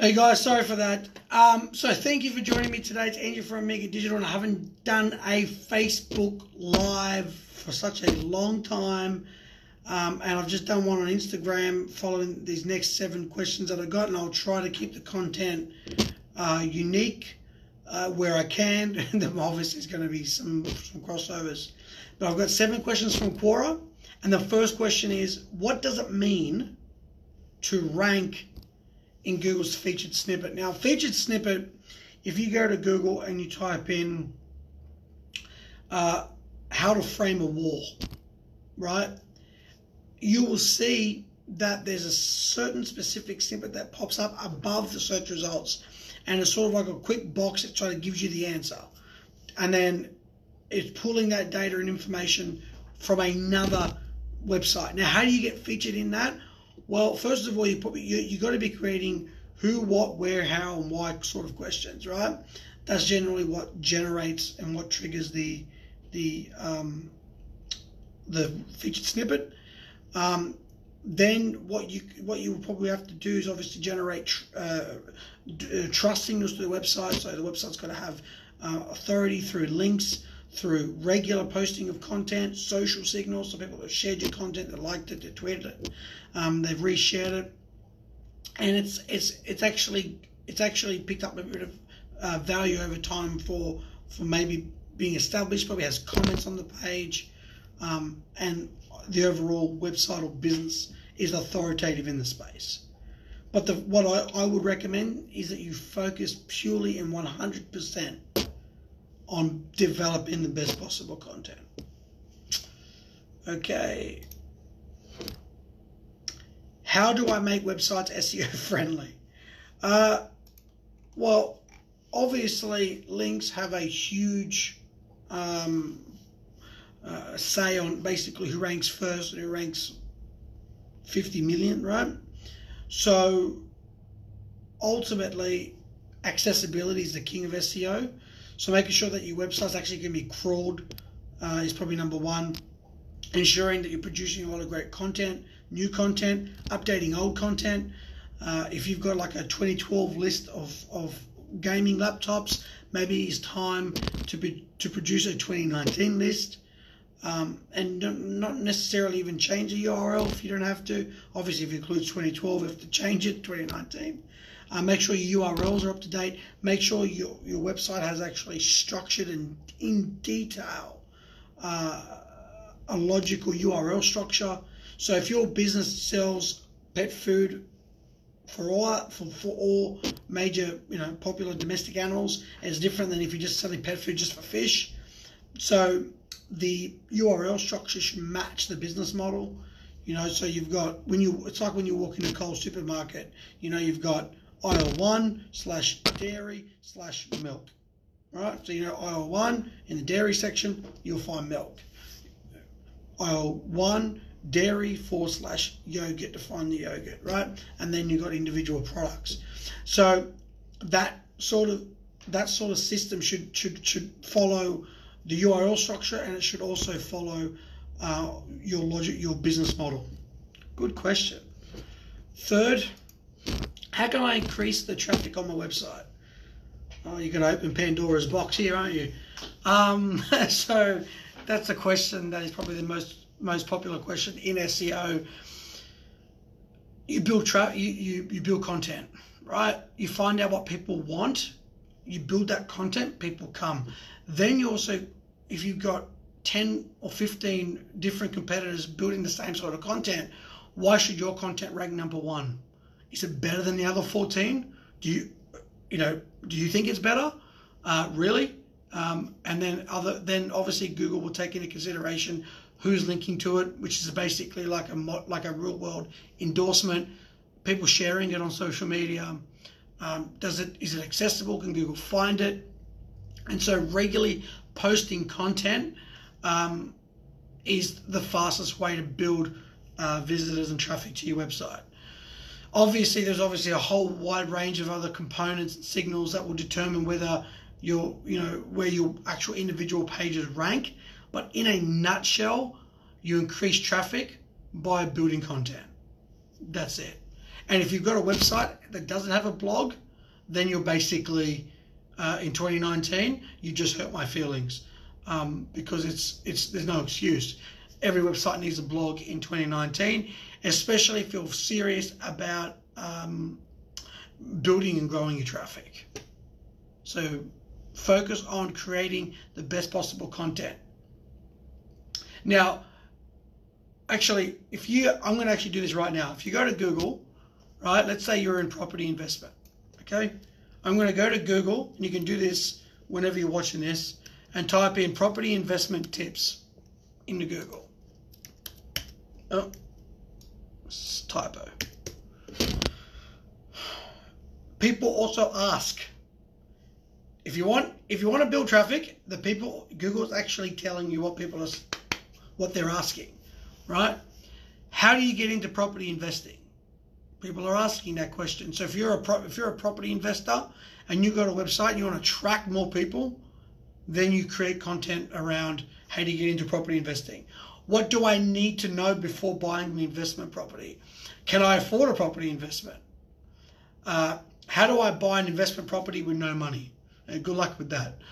Hey guys, sorry for that. Um, so thank you for joining me today. It's Andrew from Omega Digital, and I haven't done a Facebook Live for such a long time. Um, and I've just done one on Instagram following these next seven questions that I got, and I'll try to keep the content uh, unique uh, where I can. And there obviously is going to be some some crossovers, but I've got seven questions from Quora, and the first question is, what does it mean to rank in Google's featured snippet. Now, featured snippet, if you go to Google and you type in uh, how to frame a wall, right, you will see that there's a certain specific snippet that pops up above the search results. And it's sort of like a quick box that tries of gives you the answer. And then it's pulling that data and information from another website. Now, how do you get featured in that? Well, first of all, you probably you, you got to be creating who, what, where, how, and why sort of questions, right? That's generally what generates and what triggers the the um, the featured snippet. Um, then what you what you probably have to do is obviously generate tr- uh, d- uh, trust signals to the website. So the website's got to have uh, authority through links through regular posting of content, social signals, so people have shared your content, they liked it, they tweeted it, um, they've reshared it, and it's it's it's actually it's actually picked up a bit of uh, value over time for for maybe being established. Probably has comments on the page, um, and the overall website or business is authoritative in the space. But the, what I, I would recommend is that you focus purely and 100% on developing the best possible content. Okay. How do I make websites SEO friendly? Uh, well, obviously, links have a huge um, uh, say on basically who ranks first and who ranks 50 million, right? So ultimately, accessibility is the king of SEO. So making sure that your website's actually going to be crawled uh, is probably number one. Ensuring that you're producing a lot of great content, new content, updating old content. Uh, if you've got like a 2012 list of, of gaming laptops, maybe it's time to be to produce a 2019 list. Um, and not necessarily even change the URL if you don't have to. Obviously, if it includes 2012, you have to change it 2019. Uh, make sure your URLs are up to date. Make sure your, your website has actually structured and in detail uh, a logical URL structure. So if your business sells pet food for all for, for all major you know popular domestic animals, it's different than if you're just selling pet food just for fish. So the URL structure should match the business model. You know, so you've got when you it's like when you walk in a Coles supermarket. You know, you've got aisle one slash dairy slash milk. Right? So you know aisle one in the dairy section, you'll find milk. Aisle one dairy forward slash yogurt to find the yogurt, right? And then you've got individual products. So that sort of that sort of system should should should follow the URL structure and it should also follow uh, your logic, your business model. Good question. Third, how can I increase the traffic on my website? Oh, you're going to open Pandora's box here, aren't you? Um, so that's a question that is probably the most most popular question in SEO. You build tra- you, you, you build content, right? You find out what people want, you build that content, people come. Then you also, if you've got 10 or 15 different competitors building the same sort of content, why should your content rank number one? Is it better than the other 14? Do you, you know, do you think it's better? Uh, really? Um, and then other, then obviously Google will take into consideration who's linking to it, which is basically like a like a real world endorsement. People sharing it on social media. Um, does it is it accessible? Can Google find it? And so regularly posting content um, is the fastest way to build uh, visitors and traffic to your website. Obviously, there's obviously a whole wide range of other components and signals that will determine whether your, you know, where your actual individual pages rank. But in a nutshell, you increase traffic by building content. That's it. And if you've got a website that doesn't have a blog, then you're basically uh, in 2019 you just hurt my feelings um, because it's it's there's no excuse. Every website needs a blog in 2019, especially if you're serious about um, building and growing your traffic. So focus on creating the best possible content. Now, actually, if you, I'm going to actually do this right now. If you go to Google, right, let's say you're in property investment, okay? I'm going to go to Google, and you can do this whenever you're watching this, and type in property investment tips into Google. Oh, typo. People also ask if you want if you want to build traffic, the people Google's actually telling you what people are what they're asking, right? How do you get into property investing? People are asking that question. So if you're a pro, if you're a property investor and you've got a website and you want to attract more people, then you create content around how do you get into property investing. What do I need to know before buying an investment property? Can I afford a property investment? Uh, how do I buy an investment property with no money? Uh, good luck with that.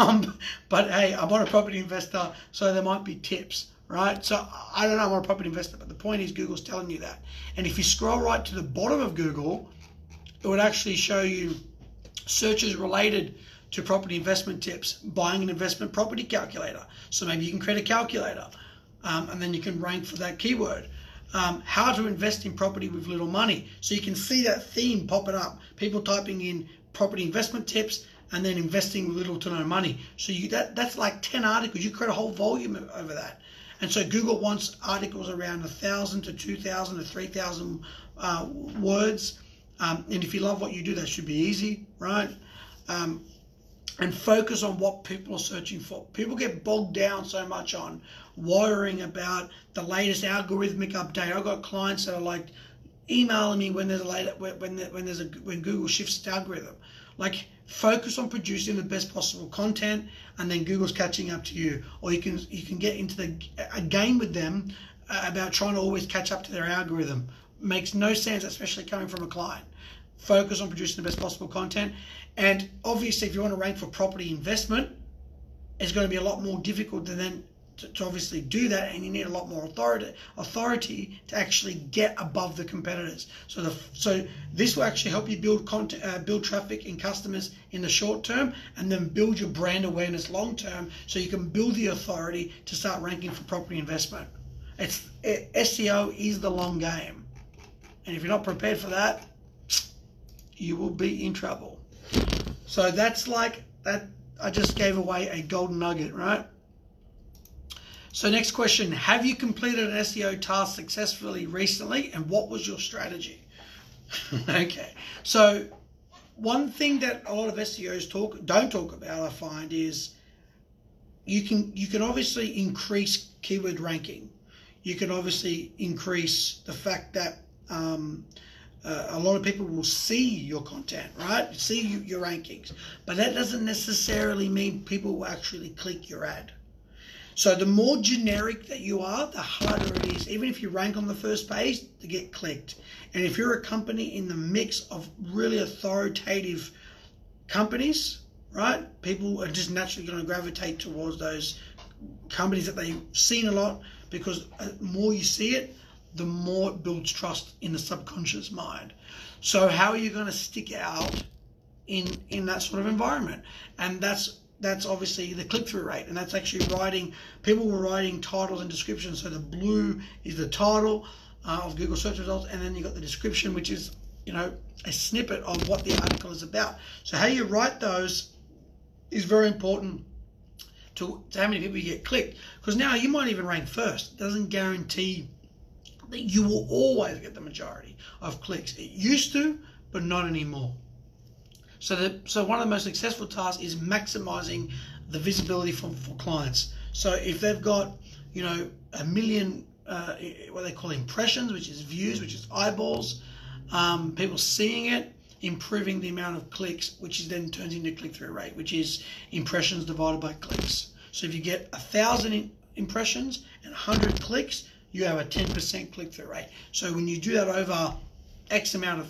Um, but hey, I'm not a property investor, so there might be tips, right? So I don't know, I'm not a property investor, but the point is Google's telling you that. And if you scroll right to the bottom of Google, it would actually show you searches related to property investment tips, buying an investment property calculator. So maybe you can create a calculator um, and then you can rank for that keyword. Um, how to invest in property with little money. So you can see that theme popping up. People typing in property investment tips and then investing with little to no money. So you that that's like 10 articles. You create a whole volume over that. And so Google wants articles around a thousand to two thousand to three thousand uh, words. Um, and if you love what you do, that should be easy, right? Um, and focus on what people are searching for. People get bogged down so much on worrying about the latest algorithmic update. I've got clients that are like emailing me when there's a later when when there's a when Google shifts its algorithm. Like focus on producing the best possible content, and then Google's catching up to you. Or you can you can get into the a game with them uh, about trying to always catch up to their algorithm. Makes no sense, especially coming from a client. Focus on producing the best possible content, and obviously, if you want to rank for property investment, it's going to be a lot more difficult than then to, to, obviously do that, and you need a lot more authority authority to actually get above the competitors. So the so this will actually help you build content, uh, build traffic and customers in the short term, and then build your brand awareness long term, so you can build the authority to start ranking for property investment. It's it, SEO is the long game, and if you're not prepared for that, you will be in trouble. So that's like that. I just gave away a golden nugget, right? So next question, have you completed an SEO task successfully recently and what was your strategy? okay, so one thing that a lot of SEOs talk don't talk about, I find, is you can you can obviously increase keyword ranking. You can obviously increase the fact that um, uh, a lot of people will see your content, right? See your rankings, but that doesn't necessarily mean people will actually click your ad. So the more generic that you are, the harder it is, even if you rank on the first page, to get clicked. And if you're a company in the mix of really authoritative companies, right, people are just naturally going to gravitate towards those companies that they've seen a lot because the uh, more you see it, the more it builds trust in the subconscious mind. So how are you going to stick out in in that sort of environment? And that's that's obviously the click-through rate and that's actually writing people were writing titles and descriptions so the blue is the title uh, of google search results and then you got the description which is you know a snippet of what the article is about so how you write those is very important to, to how many people you get clicked because now you might even rank first it doesn't guarantee you will always get the majority of clicks it used to but not anymore so, the, so one of the most successful tasks is maximizing the visibility for, clients. So if they've got, you know, a million, uh, what they call impressions, which is views, which is eyeballs, um, people seeing it, improving the amount of clicks, which is then turns into click-through rate, which is impressions divided by clicks. So if you get a thousand impressions and 100 clicks, you have a 10% click-through rate. So when you do that over X amount of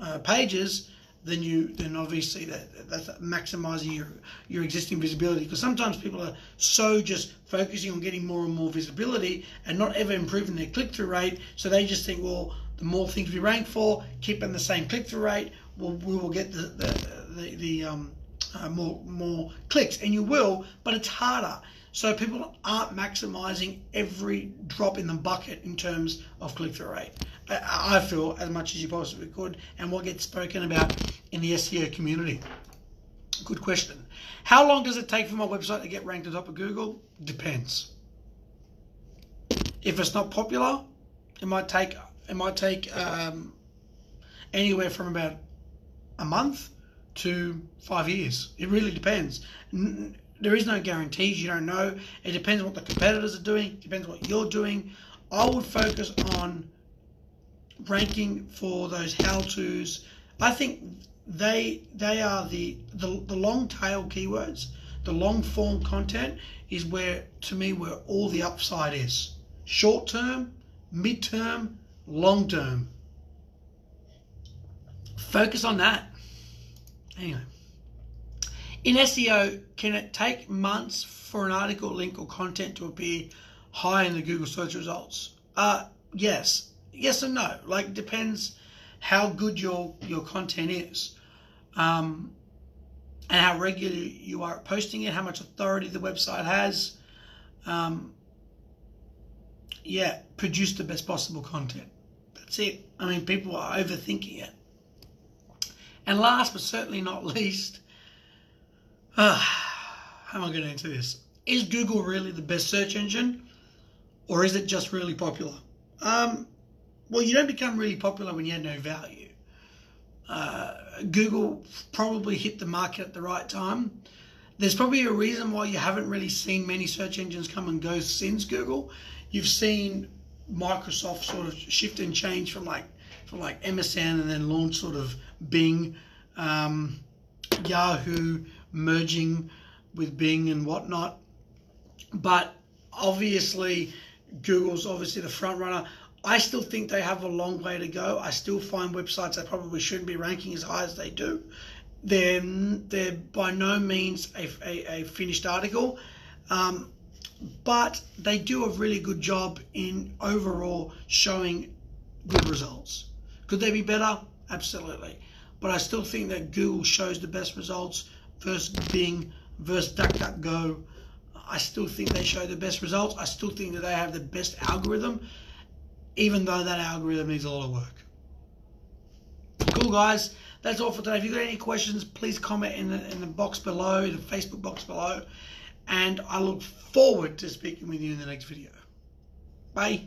uh, pages, then you then obviously that that's maximizing your your existing visibility because sometimes people are so just focusing on getting more and more visibility and not ever improving their click-through rate so they just think well the more things we rank for keeping the same click-through rate we'll, we will get the the the, the um, uh, more more clicks and you will but it's harder so people aren't maximizing every drop in the bucket in terms of click-through rate. I feel as much as you possibly could, and what gets spoken about in the SEO community. Good question. How long does it take for my website to get ranked at top of Google? Depends. If it's not popular, it might take it might take um, anywhere from about a month to five years. It really depends there is no guarantees. You don't know. It depends what the competitors are doing. It depends what you're doing. I would focus on ranking for those how-tos. I think they they are the, the the long tail keywords. The long form content is where to me where all the upside is. Short term, mid term, long term. Focus on that. Anyway. In SEO, can it take months for an article, link, or content to appear high in the Google search results? Uh, yes. Yes and no. Like, it depends how good your, your content is. Um, and how regular you are posting it, how much authority the website has. Um, yeah, produce the best possible content. That's it. I mean, people are overthinking it. And last but certainly not least, uh, how am I going to answer this? Is Google really the best search engine? Or is it just really popular? Um, well, you don't become really popular when you have no value. Uh, Google probably hit the market at the right time. There's probably a reason why you haven't really seen many search engines come and go since Google. You've seen Microsoft sort of shift and change from like like MSN and then launch sort of Bing, um, Yahoo, merging with Bing and whatnot. But obviously, Google's obviously the front runner. I still think they have a long way to go. I still find websites that probably shouldn't be ranking as high as they do. They're, they're by no means a, a, a finished article, um, but they do a really good job in overall showing good results. Could they be better? Absolutely. But I still think that Google shows the best results versus Bing versus DuckDuckGo. I still think they show the best results. I still think that they have the best algorithm, even though that algorithm needs a lot of work. Cool, guys. That's all for today. If you've got any questions, please comment in the, in the box below, the Facebook box below. And I look forward to speaking with you in the next video. Bye.